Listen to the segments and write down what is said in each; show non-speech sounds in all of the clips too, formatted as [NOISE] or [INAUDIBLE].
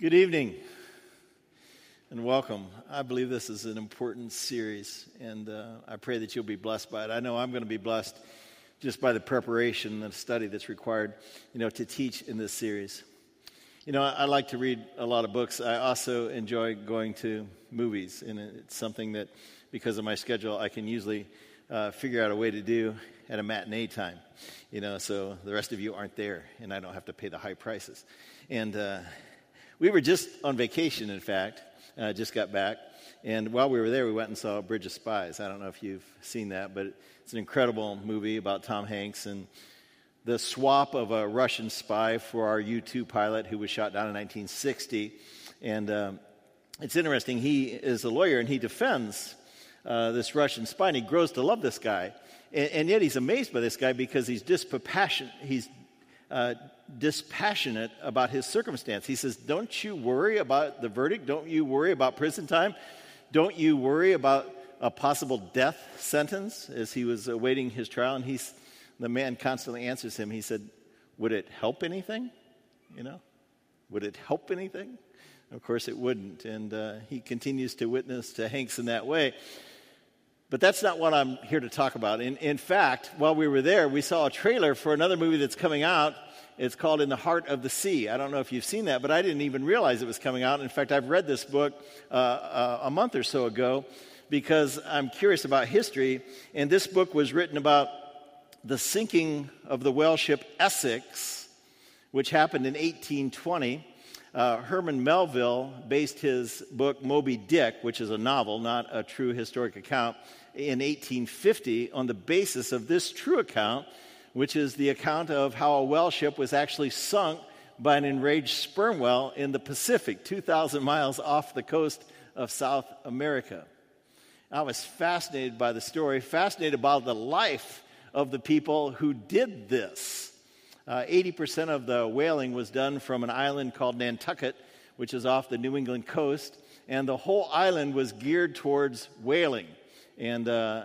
Good evening and welcome. I believe this is an important series, and uh, I pray that you'll be blessed by it. I know I'm going to be blessed just by the preparation and study that's required, you know, to teach in this series. You know, I, I like to read a lot of books. I also enjoy going to movies, and it's something that, because of my schedule, I can usually uh, figure out a way to do at a matinee time. You know, so the rest of you aren't there, and I don't have to pay the high prices. And uh, we were just on vacation, in fact, uh, just got back. And while we were there, we went and saw Bridge of Spies. I don't know if you've seen that, but it's an incredible movie about Tom Hanks and the swap of a Russian spy for our U 2 pilot who was shot down in 1960. And um, it's interesting, he is a lawyer and he defends uh, this Russian spy, and he grows to love this guy. And, and, yet he's amazed by this guy because he's dispassionate, he's uh, dispassionate about his circumstance. He says, Don't you worry about the verdict? Don't you worry about prison time? Don't you worry about a possible death sentence as he was awaiting his trial? And he's, the man constantly answers him. He said, Would it help anything? You know, would it help anything? Of course, it wouldn't. And uh, he continues to witness to Hanks in that way. But that's not what I'm here to talk about. In, in fact, while we were there, we saw a trailer for another movie that's coming out. It's called In the Heart of the Sea. I don't know if you've seen that, but I didn't even realize it was coming out. In fact, I've read this book uh, uh, a month or so ago because I'm curious about history. And this book was written about the sinking of the whale ship Essex, which happened in 1820. Uh, Herman Melville based his book Moby Dick, which is a novel, not a true historic account, in 1850 on the basis of this true account, which is the account of how a whale ship was actually sunk by an enraged sperm whale in the Pacific, 2,000 miles off the coast of South America. I was fascinated by the story, fascinated by the life of the people who did this. Uh, 80% of the whaling was done from an island called Nantucket, which is off the New England coast, and the whole island was geared towards whaling and uh,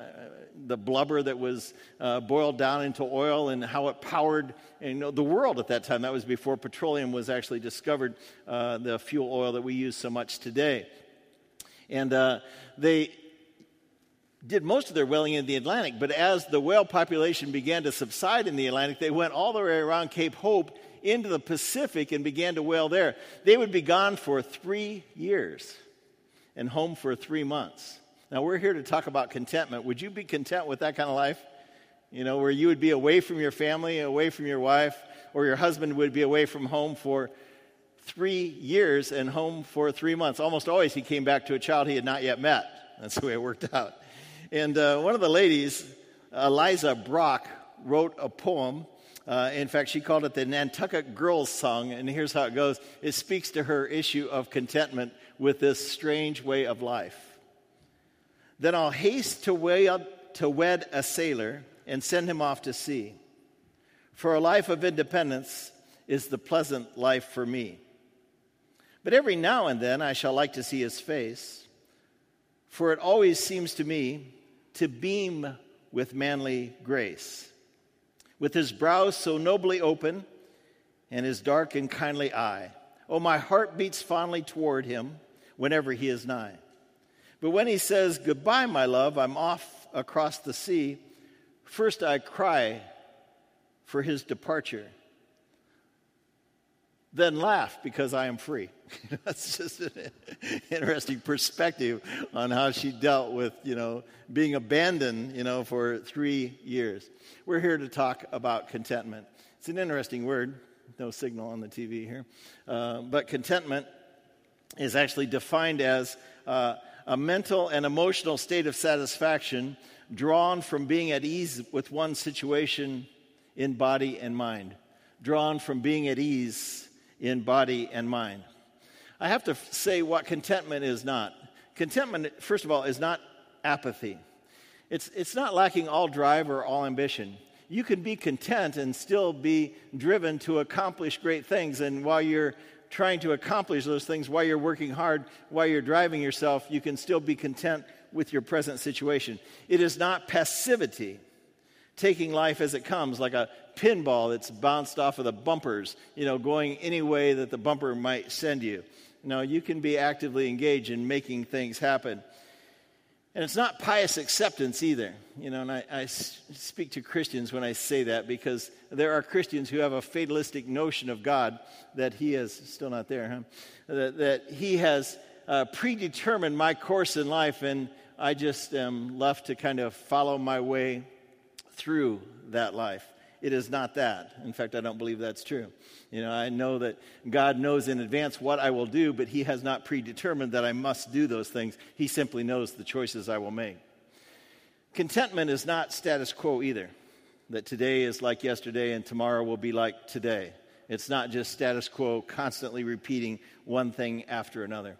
the blubber that was uh, boiled down into oil and how it powered you know, the world at that time. That was before petroleum was actually discovered, uh, the fuel oil that we use so much today. And uh, they did most of their whaling in the Atlantic, but as the whale population began to subside in the Atlantic, they went all the way around Cape Hope into the Pacific and began to whale there. They would be gone for three years and home for three months. Now, we're here to talk about contentment. Would you be content with that kind of life? You know, where you would be away from your family, away from your wife, or your husband would be away from home for three years and home for three months. Almost always he came back to a child he had not yet met. That's the way it worked out. And uh, one of the ladies, Eliza Brock, wrote a poem. Uh, in fact, she called it the Nantucket Girls Song, and here's how it goes it speaks to her issue of contentment with this strange way of life. Then I'll haste to, to wed a sailor and send him off to sea. For a life of independence is the pleasant life for me. But every now and then I shall like to see his face, for it always seems to me to beam with manly grace. With his brows so nobly open and his dark and kindly eye, oh, my heart beats fondly toward him whenever he is nigh. But when he says, Goodbye, my love, I'm off across the sea, first I cry for his departure, then laugh because I am free. [LAUGHS] That's just an interesting perspective on how she dealt with, you know, being abandoned, you know, for three years. We're here to talk about contentment. It's an interesting word. No signal on the TV here. Uh, but contentment is actually defined as uh, a mental and emotional state of satisfaction drawn from being at ease with one situation in body and mind. Drawn from being at ease in body and mind. I have to say what contentment is not. Contentment, first of all, is not apathy. It's, it's not lacking all drive or all ambition. You can be content and still be driven to accomplish great things. And while you're trying to accomplish those things while you're working hard, while you're driving yourself, you can still be content with your present situation. It is not passivity. Taking life as it comes, like a pinball that's bounced off of the bumpers, you know, going any way that the bumper might send you. No, you can be actively engaged in making things happen. And it's not pious acceptance either. You know, and I, I, speak to Christians when I say that because there are Christians who have a fatalistic notion of God that He is still not there, huh? That, that He has uh, predetermined my course in life and I just am left to kind of follow my way through that life. It is not that. In fact, I don't believe that's true. You know, I know that God knows in advance what I will do, but He has not predetermined that I must do those things. He simply knows the choices I will make. Contentment is not status quo either, that today is like yesterday and tomorrow will be like today. It's not just status quo, constantly repeating one thing after another.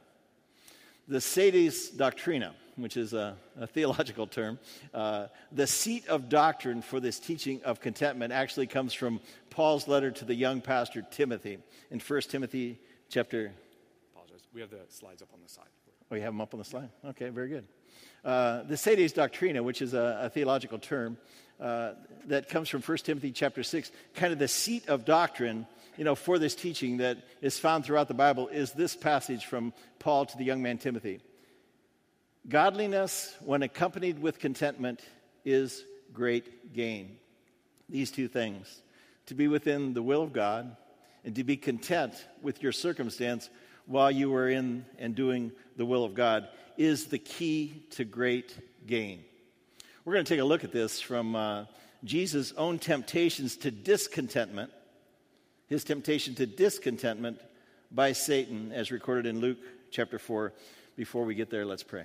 The Sedes Doctrinae which is a, a theological term, uh, the seat of doctrine for this teaching of contentment actually comes from Paul's letter to the young pastor Timothy in 1 Timothy chapter. Apologize. We have the slides up on the side. Oh, you have them up on the slide? Okay, very good. Uh, the Sedes Doctrinae, which is a, a theological term uh, that comes from 1 Timothy chapter 6, kind of the seat of doctrine you know, for this teaching that is found throughout the Bible is this passage from Paul to the young man Timothy. Godliness, when accompanied with contentment, is great gain. These two things to be within the will of God and to be content with your circumstance while you are in and doing the will of God is the key to great gain. We're going to take a look at this from uh, Jesus' own temptations to discontentment, his temptation to discontentment by Satan, as recorded in Luke chapter 4. Before we get there, let's pray.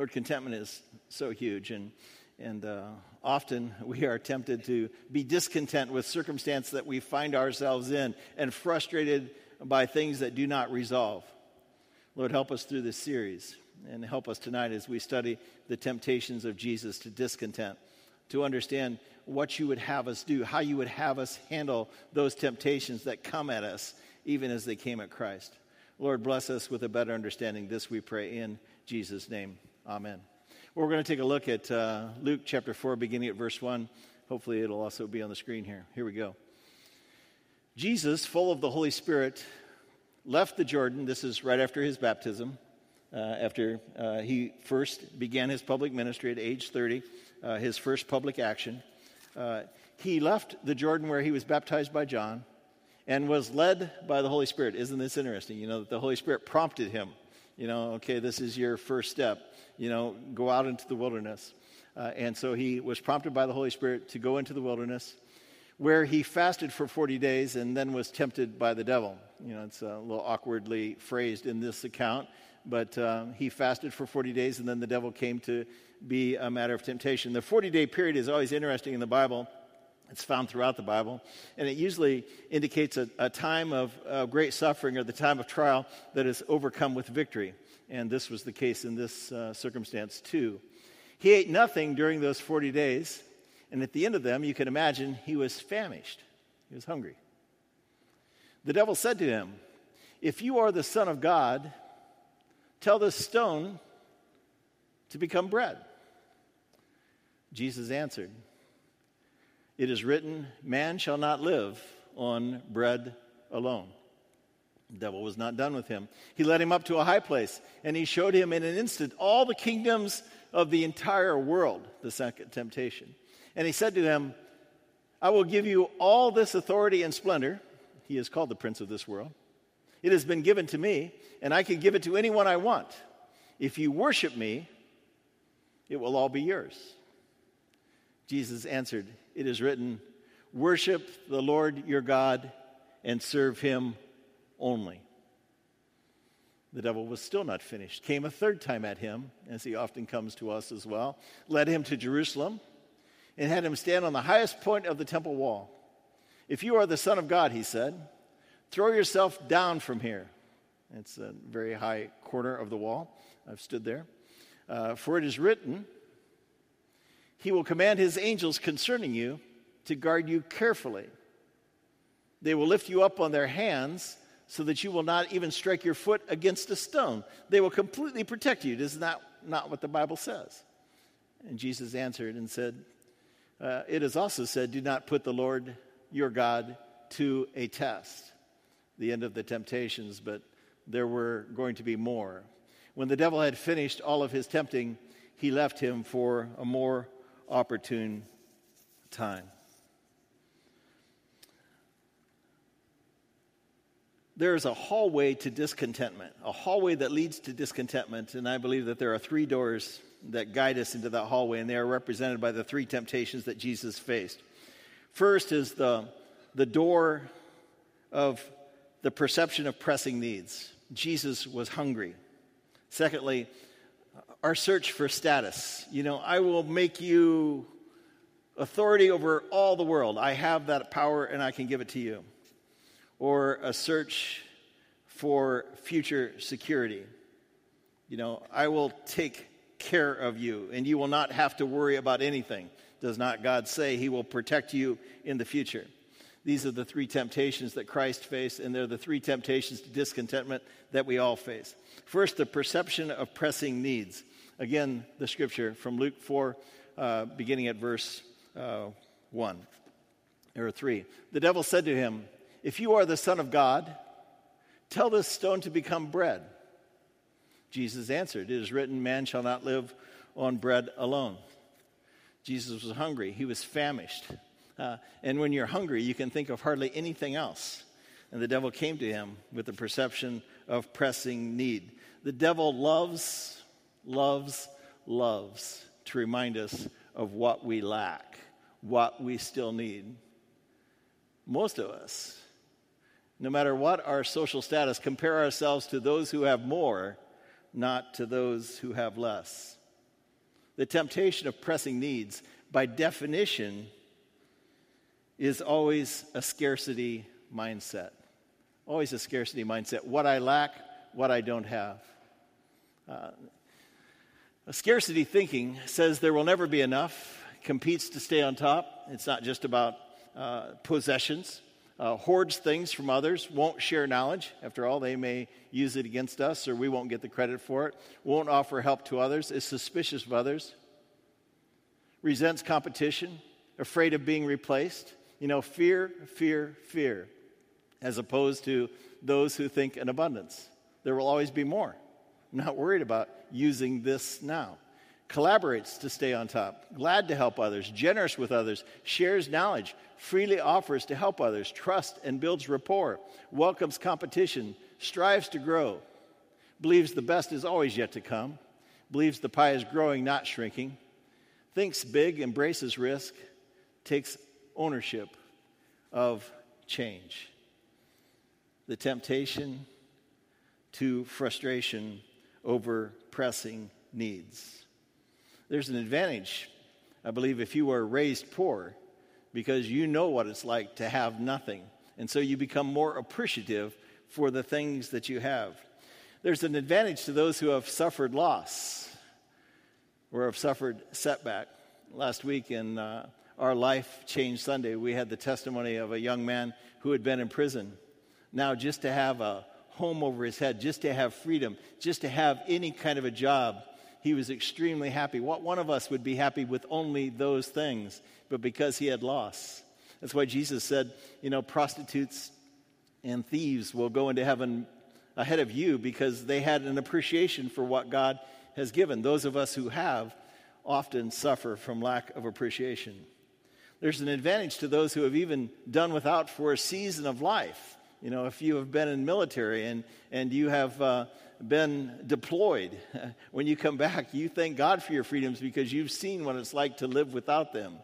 Lord, contentment is so huge, and, and uh, often we are tempted to be discontent with circumstance that we find ourselves in and frustrated by things that do not resolve. Lord, help us through this series and help us tonight as we study the temptations of Jesus to discontent, to understand what you would have us do, how you would have us handle those temptations that come at us, even as they came at Christ. Lord, bless us with a better understanding. This we pray in Jesus' name. Amen. Well, we're going to take a look at uh, Luke chapter 4, beginning at verse 1. Hopefully, it'll also be on the screen here. Here we go. Jesus, full of the Holy Spirit, left the Jordan. This is right after his baptism, uh, after uh, he first began his public ministry at age 30, uh, his first public action. Uh, he left the Jordan where he was baptized by John and was led by the Holy Spirit. Isn't this interesting? You know, that the Holy Spirit prompted him. You know, okay, this is your first step you know, go out into the wilderness. Uh, and so he was prompted by the Holy Spirit to go into the wilderness, where he fasted for 40 days and then was tempted by the devil. You know, it's a little awkwardly phrased in this account, but uh, he fasted for 40 days and then the devil came to be a matter of temptation. The 40 day period is always interesting in the Bible. It's found throughout the Bible, and it usually indicates a, a time of uh, great suffering or the time of trial that is overcome with victory and this was the case in this uh, circumstance too. He ate nothing during those 40 days, and at the end of them, you can imagine he was famished. He was hungry. The devil said to him, If you are the Son of God, tell this stone to become bread. Jesus answered, It is written, Man shall not live on bread alone. The devil was not done with him. He led him up to a high place, and he showed him in an instant all the kingdoms of the entire world, the second temptation. And he said to him, I will give you all this authority and splendor. He is called the prince of this world. It has been given to me, and I can give it to anyone I want. If you worship me, it will all be yours. Jesus answered, It is written, Worship the Lord your God and serve him only. The devil was still not finished, came a third time at him, as he often comes to us as well, led him to Jerusalem, and had him stand on the highest point of the temple wall. If you are the Son of God, he said, throw yourself down from here. It's a very high corner of the wall. I've stood there. Uh, for it is written, He will command His angels concerning you to guard you carefully. They will lift you up on their hands so that you will not even strike your foot against a stone. They will completely protect you. Isn't that not what the Bible says? And Jesus answered and said, uh, It is also said, Do not put the Lord your God to a test. The end of the temptations, but there were going to be more. When the devil had finished all of his tempting, he left him for a more opportune time. There is a hallway to discontentment, a hallway that leads to discontentment, and I believe that there are three doors that guide us into that hallway, and they are represented by the three temptations that Jesus faced. First is the, the door of the perception of pressing needs. Jesus was hungry. Secondly, our search for status. You know, I will make you authority over all the world. I have that power and I can give it to you. Or a search for future security. You know, I will take care of you and you will not have to worry about anything. Does not God say He will protect you in the future? These are the three temptations that Christ faced, and they're the three temptations to discontentment that we all face. First, the perception of pressing needs. Again, the scripture from Luke 4, uh, beginning at verse uh, 1 or 3. The devil said to him, If you are the Son of God, tell this stone to become bread. Jesus answered, It is written, Man shall not live on bread alone. Jesus was hungry, he was famished. Uh, and when you're hungry, you can think of hardly anything else. And the devil came to him with the perception of pressing need. The devil loves, loves, loves to remind us of what we lack, what we still need. Most of us, no matter what our social status, compare ourselves to those who have more, not to those who have less. The temptation of pressing needs, by definition, is always a scarcity mindset. Always a scarcity mindset. What I lack, what I don't have. Uh, scarcity thinking says there will never be enough, competes to stay on top. It's not just about uh, possessions. Uh, hoards things from others, won't share knowledge. After all, they may use it against us or we won't get the credit for it. Won't offer help to others, is suspicious of others, resents competition, afraid of being replaced, you know, fear, fear, fear, as opposed to those who think in abundance. There will always be more. I'm not worried about using this now. Collaborates to stay on top, glad to help others, generous with others, shares knowledge, freely offers to help others, trusts and builds rapport, welcomes competition, strives to grow, believes the best is always yet to come, believes the pie is growing, not shrinking, thinks big, embraces risk, takes ownership of change. The temptation to frustration over pressing needs. There's an advantage, I believe, if you were raised poor, because you know what it's like to have nothing. And so you become more appreciative for the things that you have. There's an advantage to those who have suffered loss or have suffered setback. Last week in uh, our Life Change Sunday, we had the testimony of a young man who had been in prison. Now, just to have a home over his head, just to have freedom, just to have any kind of a job, he was extremely happy. What one of us would be happy with only those things, but because he had loss. That's why Jesus said, you know, prostitutes and thieves will go into heaven ahead of you because they had an appreciation for what God has given. Those of us who have often suffer from lack of appreciation. There's an advantage to those who have even done without for a season of life. You know, if you have been in military and, and you have uh, been deployed, [LAUGHS] when you come back, you thank God for your freedoms because you've seen what it's like to live without them.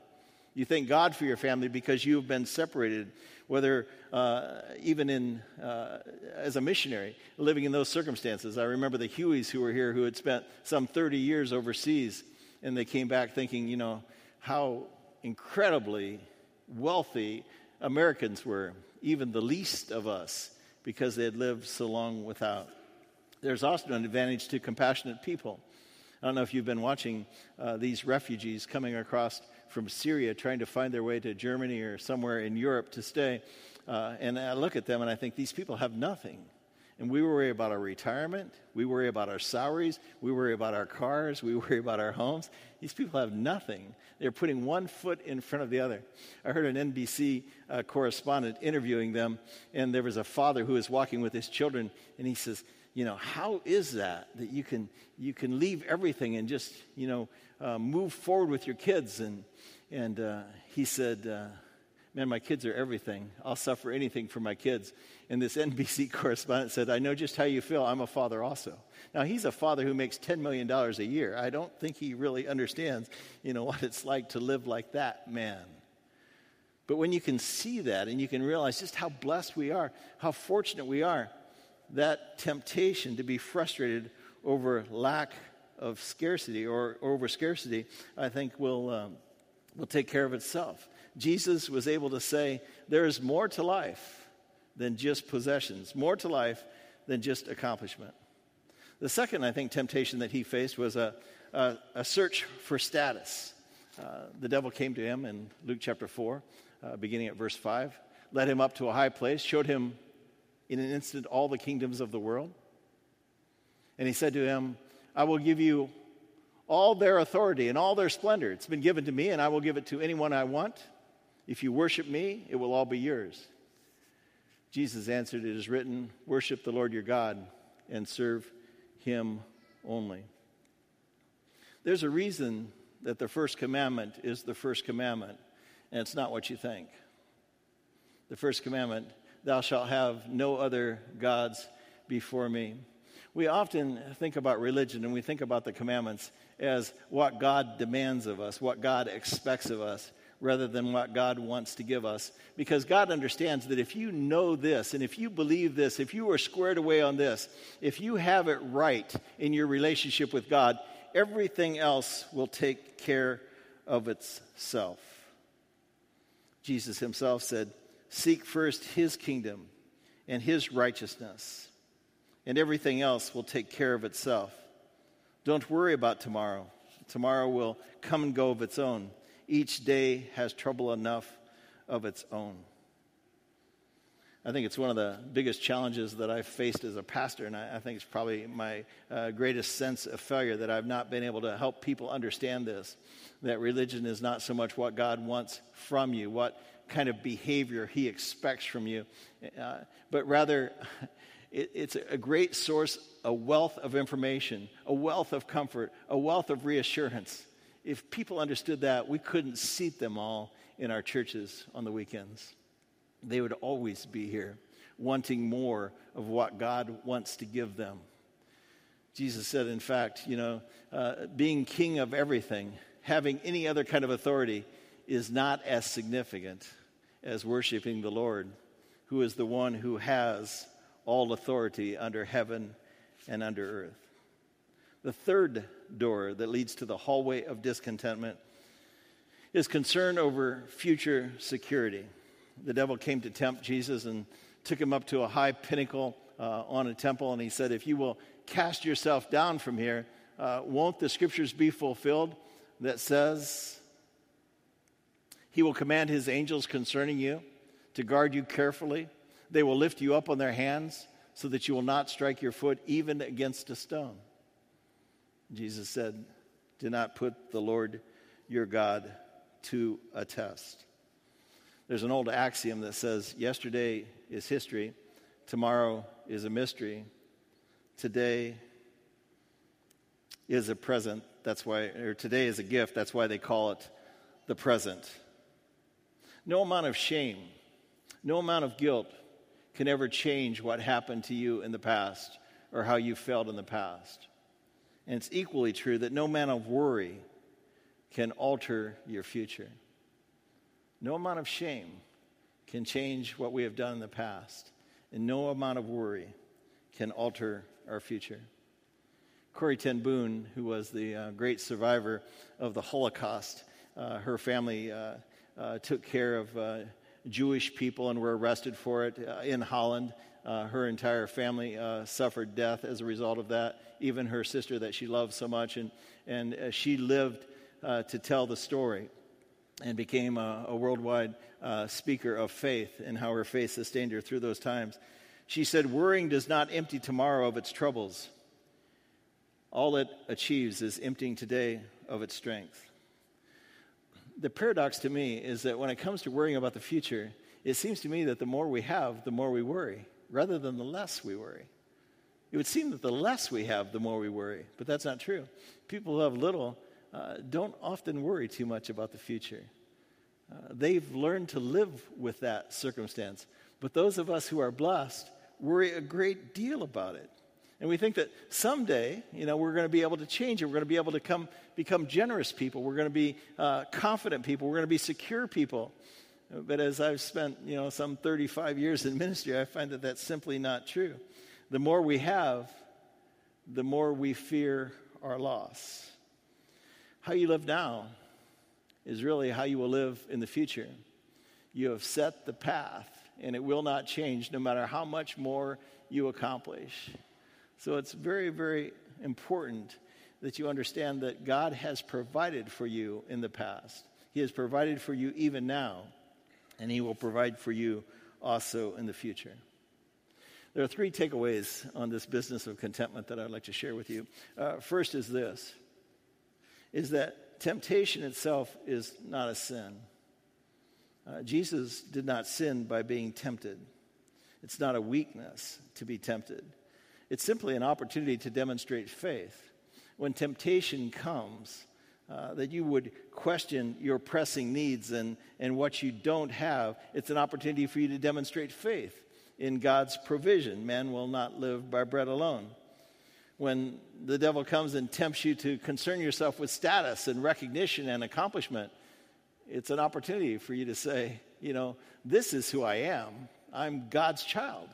You thank God for your family because you have been separated, whether uh, even in, uh, as a missionary, living in those circumstances. I remember the Hueys who were here who had spent some 30 years overseas, and they came back thinking, you know, how incredibly wealthy Americans were, even the least of us, because they had lived so long without. There's also an advantage to compassionate people. I don't know if you've been watching uh, these refugees coming across from Syria trying to find their way to Germany or somewhere in Europe to stay. Uh, and I look at them and I think these people have nothing. And we worry about our retirement. We worry about our salaries. We worry about our cars. We [LAUGHS] worry about our homes. These people have nothing. They're putting one foot in front of the other. I heard an NBC uh, correspondent interviewing them, and there was a father who was walking with his children, and he says, you know, how is that that you can you can leave everything and just you know uh, move forward with your kids? And and uh, he said, uh, man, my kids are everything. I'll suffer anything for my kids. And this NBC [LAUGHS] correspondent said, I know just how you feel. I'm a father also. Now, he's a father who makes $10 million a year. I don't think he really understands, you know, [LAUGHS] what it's like to live like that man. But when you can see that and you can realize just how blessed we are, how fortunate we are, that temptation to be frustrated over lack of scarcity or, over scarcity, I think will, um, will take care of itself. Jesus was able to say, There is more to life than just possessions, more to life than just accomplishment. The second, I think, temptation that he faced was a, a, a search for status. Uh, the devil came to him in Luke chapter 4, uh, beginning at verse 5, led him up to a high place, showed him in an instant all the kingdoms of the world. And he said to him, I will give you all their authority and all their splendor. It's been given to me, and I will give it to anyone I want. If you worship me, it will all be yours. Jesus answered, It is written, Worship the Lord your God and serve him only. There's a reason that the first commandment is the first commandment, and it's not what you think. The first commandment, Thou shalt have no other gods before me. We often think about religion and we think about the commandments as what God demands of us, what God expects of us rather than what God wants to give us. Because God understands that if you know this and if you believe this, if you are squared away on this, if you have it right in your relationship with God, everything else will take care of itself. Jesus himself said, Seek first his kingdom and his righteousness, and everything else will take care of itself. Don't worry about tomorrow. Tomorrow will come and go of its own each day has trouble enough of its own. I think it's one of the biggest challenges that I've faced as a pastor, and I, I think it's probably my uh, greatest sense of failure that I've not been able to help people understand this that religion is not so much what God wants from you, what kind of behavior He expects from you, uh, but rather [LAUGHS] it, it's a great source, a wealth of information, a wealth of comfort, a wealth of reassurance if people understood that, we couldn't seat them all in our churches on the weekends. They would always be here, wanting more of what God wants to give them. Jesus said, in fact, you know, uh, being king of everything, having any other kind of authority, is not as significant as worshiping the Lord, who is the one who has all authority under heaven and under earth. The third door that leads to the hallway of discontentment is concern over future security. The devil came to tempt Jesus and took him up to a high pinnacle uh, on a temple, and he said, If you will cast yourself down from here, uh, won't the scriptures be fulfilled that says, He will command His angels concerning you to guard you carefully? They will lift you up on their hands so that you will not strike your foot even against a stone. Jesus said, Do not put the Lord your God to a test. There's an old axiom that says, Yesterday is history, tomorrow is a mystery, today is a present. That's why, or today is a gift. That's why they call it the present. No amount of shame, no amount of guilt can ever change what happened to you in the past or how you felt in the past. And it's equally true that no amount of worry can alter your future. No amount of shame can change what we have done in the past. And no amount of worry can alter our future. Corrie Ten Boom, who was the uh, great survivor of the Holocaust, uh, her family uh, uh took care of uh, Jewish people and were arrested for it uh, in Holland. Uh, her entire family uh, suffered death as a result of that, even her sister that she loved so much. And, and uh, she lived uh, to tell the story and became a, a worldwide uh, speaker of faith and how her faith sustained her through those times. She said, Worrying does not empty tomorrow of its troubles. All it achieves is emptying today of its strength. The paradox to me is that when it comes to worrying about the future, it seems to me that the more we have, the more we worry, rather than the less we worry. It would seem that the less we have, the more we worry, but that's not true. People who have little uh, don't often worry too much about the future. Uh, they've learned to live with that circumstance. But those of us who are blessed worry a great deal about it. And we think that someday, you know, we're going to be able to change it. We're going to be able to come, become generous people. We're going to be uh, confident people. We're going to be secure people. But as I've spent, you know, some 35 years in ministry, I find that that's simply not true. The more we have, the more we fear our loss. How you live now is really how you will live in the future. You have set the path, and it will not change no matter how much more you accomplish. So it's very, very important that you understand that God has provided for you in the past. He has provided for you even now and He will provide for you also in the future. There are three takeaways on this business of contentment that I'd like to share with you. Uh, first is this is that temptation itself is not a sin. Uh, Jesus did not sin by being tempted. It's not a weakness to be tempted. It's simply an opportunity to demonstrate faith. When temptation comes, uh, that you would question your pressing needs and, and what you don't have. It's an opportunity for you to demonstrate faith in God's provision. Man will not live by bread alone. When the devil comes and tempts you to concern yourself with status and recognition and accomplishment, it's an opportunity for you to say, you know, this is who I am. I'm God's child.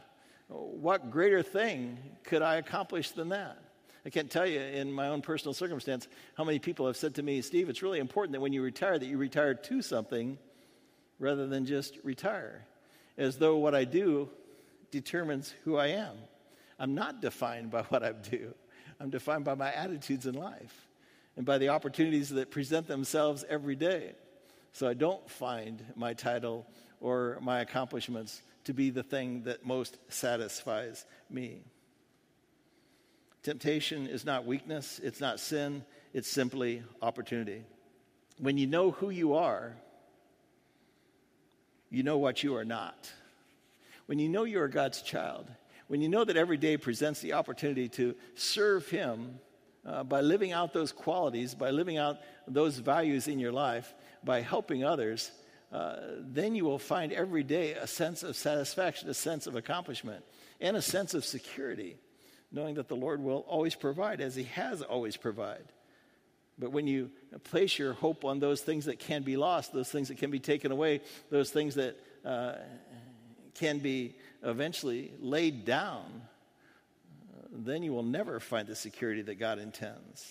What greater thing could I accomplish than that? I can't tell you in my own personal circumstance how many people have said to me, Steve, it's really important that when you retire, that you retire to something rather than just retire, as though what I do determines who I am. I'm not defined by what I do, I'm defined by my attitudes in life and by the opportunities that present themselves every day. So I don't find my title or my accomplishments to be the thing that most satisfies me. Temptation is not weakness, it's not sin, it's simply opportunity. When you know who you are, you know what you are not. When you know you are God's child, when you know that every day presents the opportunity to serve Him uh, by living out those qualities, by living out those values in your life, by helping others, uh, then you will find every day a sense of satisfaction, a sense of accomplishment, and a sense of security knowing that the Lord will always provide, as He has always provided. But when you place your hope on those things that can be lost, those things that can be taken away, those things that uh, can be eventually laid down, then you will never find the security that God intends.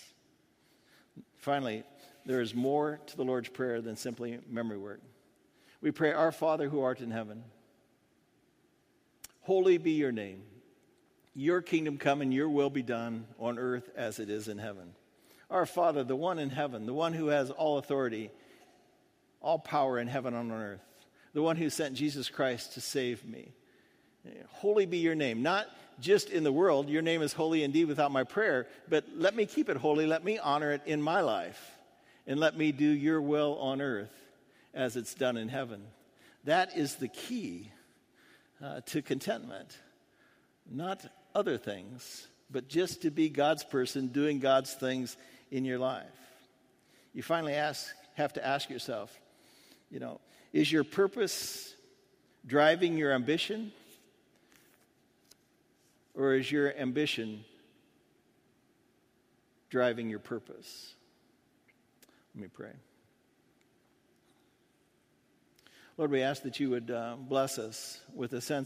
Finally, there is more to the Lord's Prayer than simply memory work. We pray, Our Father who art in heaven, holy be your name. Your kingdom come and your will be done on earth as it is in heaven. Our Father, the one in heaven, the one who has all authority, all power in heaven and on earth, the one who sent Jesus Christ to save me. Holy be your name. Not just in the world, your name is holy indeed without my prayer, but let me keep it holy. Let me honor it in my life. And let me do your will on earth as it's done in heaven. That is the key uh, to contentment. Not other things, but just to be God's person doing God's things in your life. You finally ask, have to ask yourself, you know, is your purpose driving your ambition? Or is your ambition driving your purpose? Let me pray. Lord, we ask that you would uh, bless us with a sense.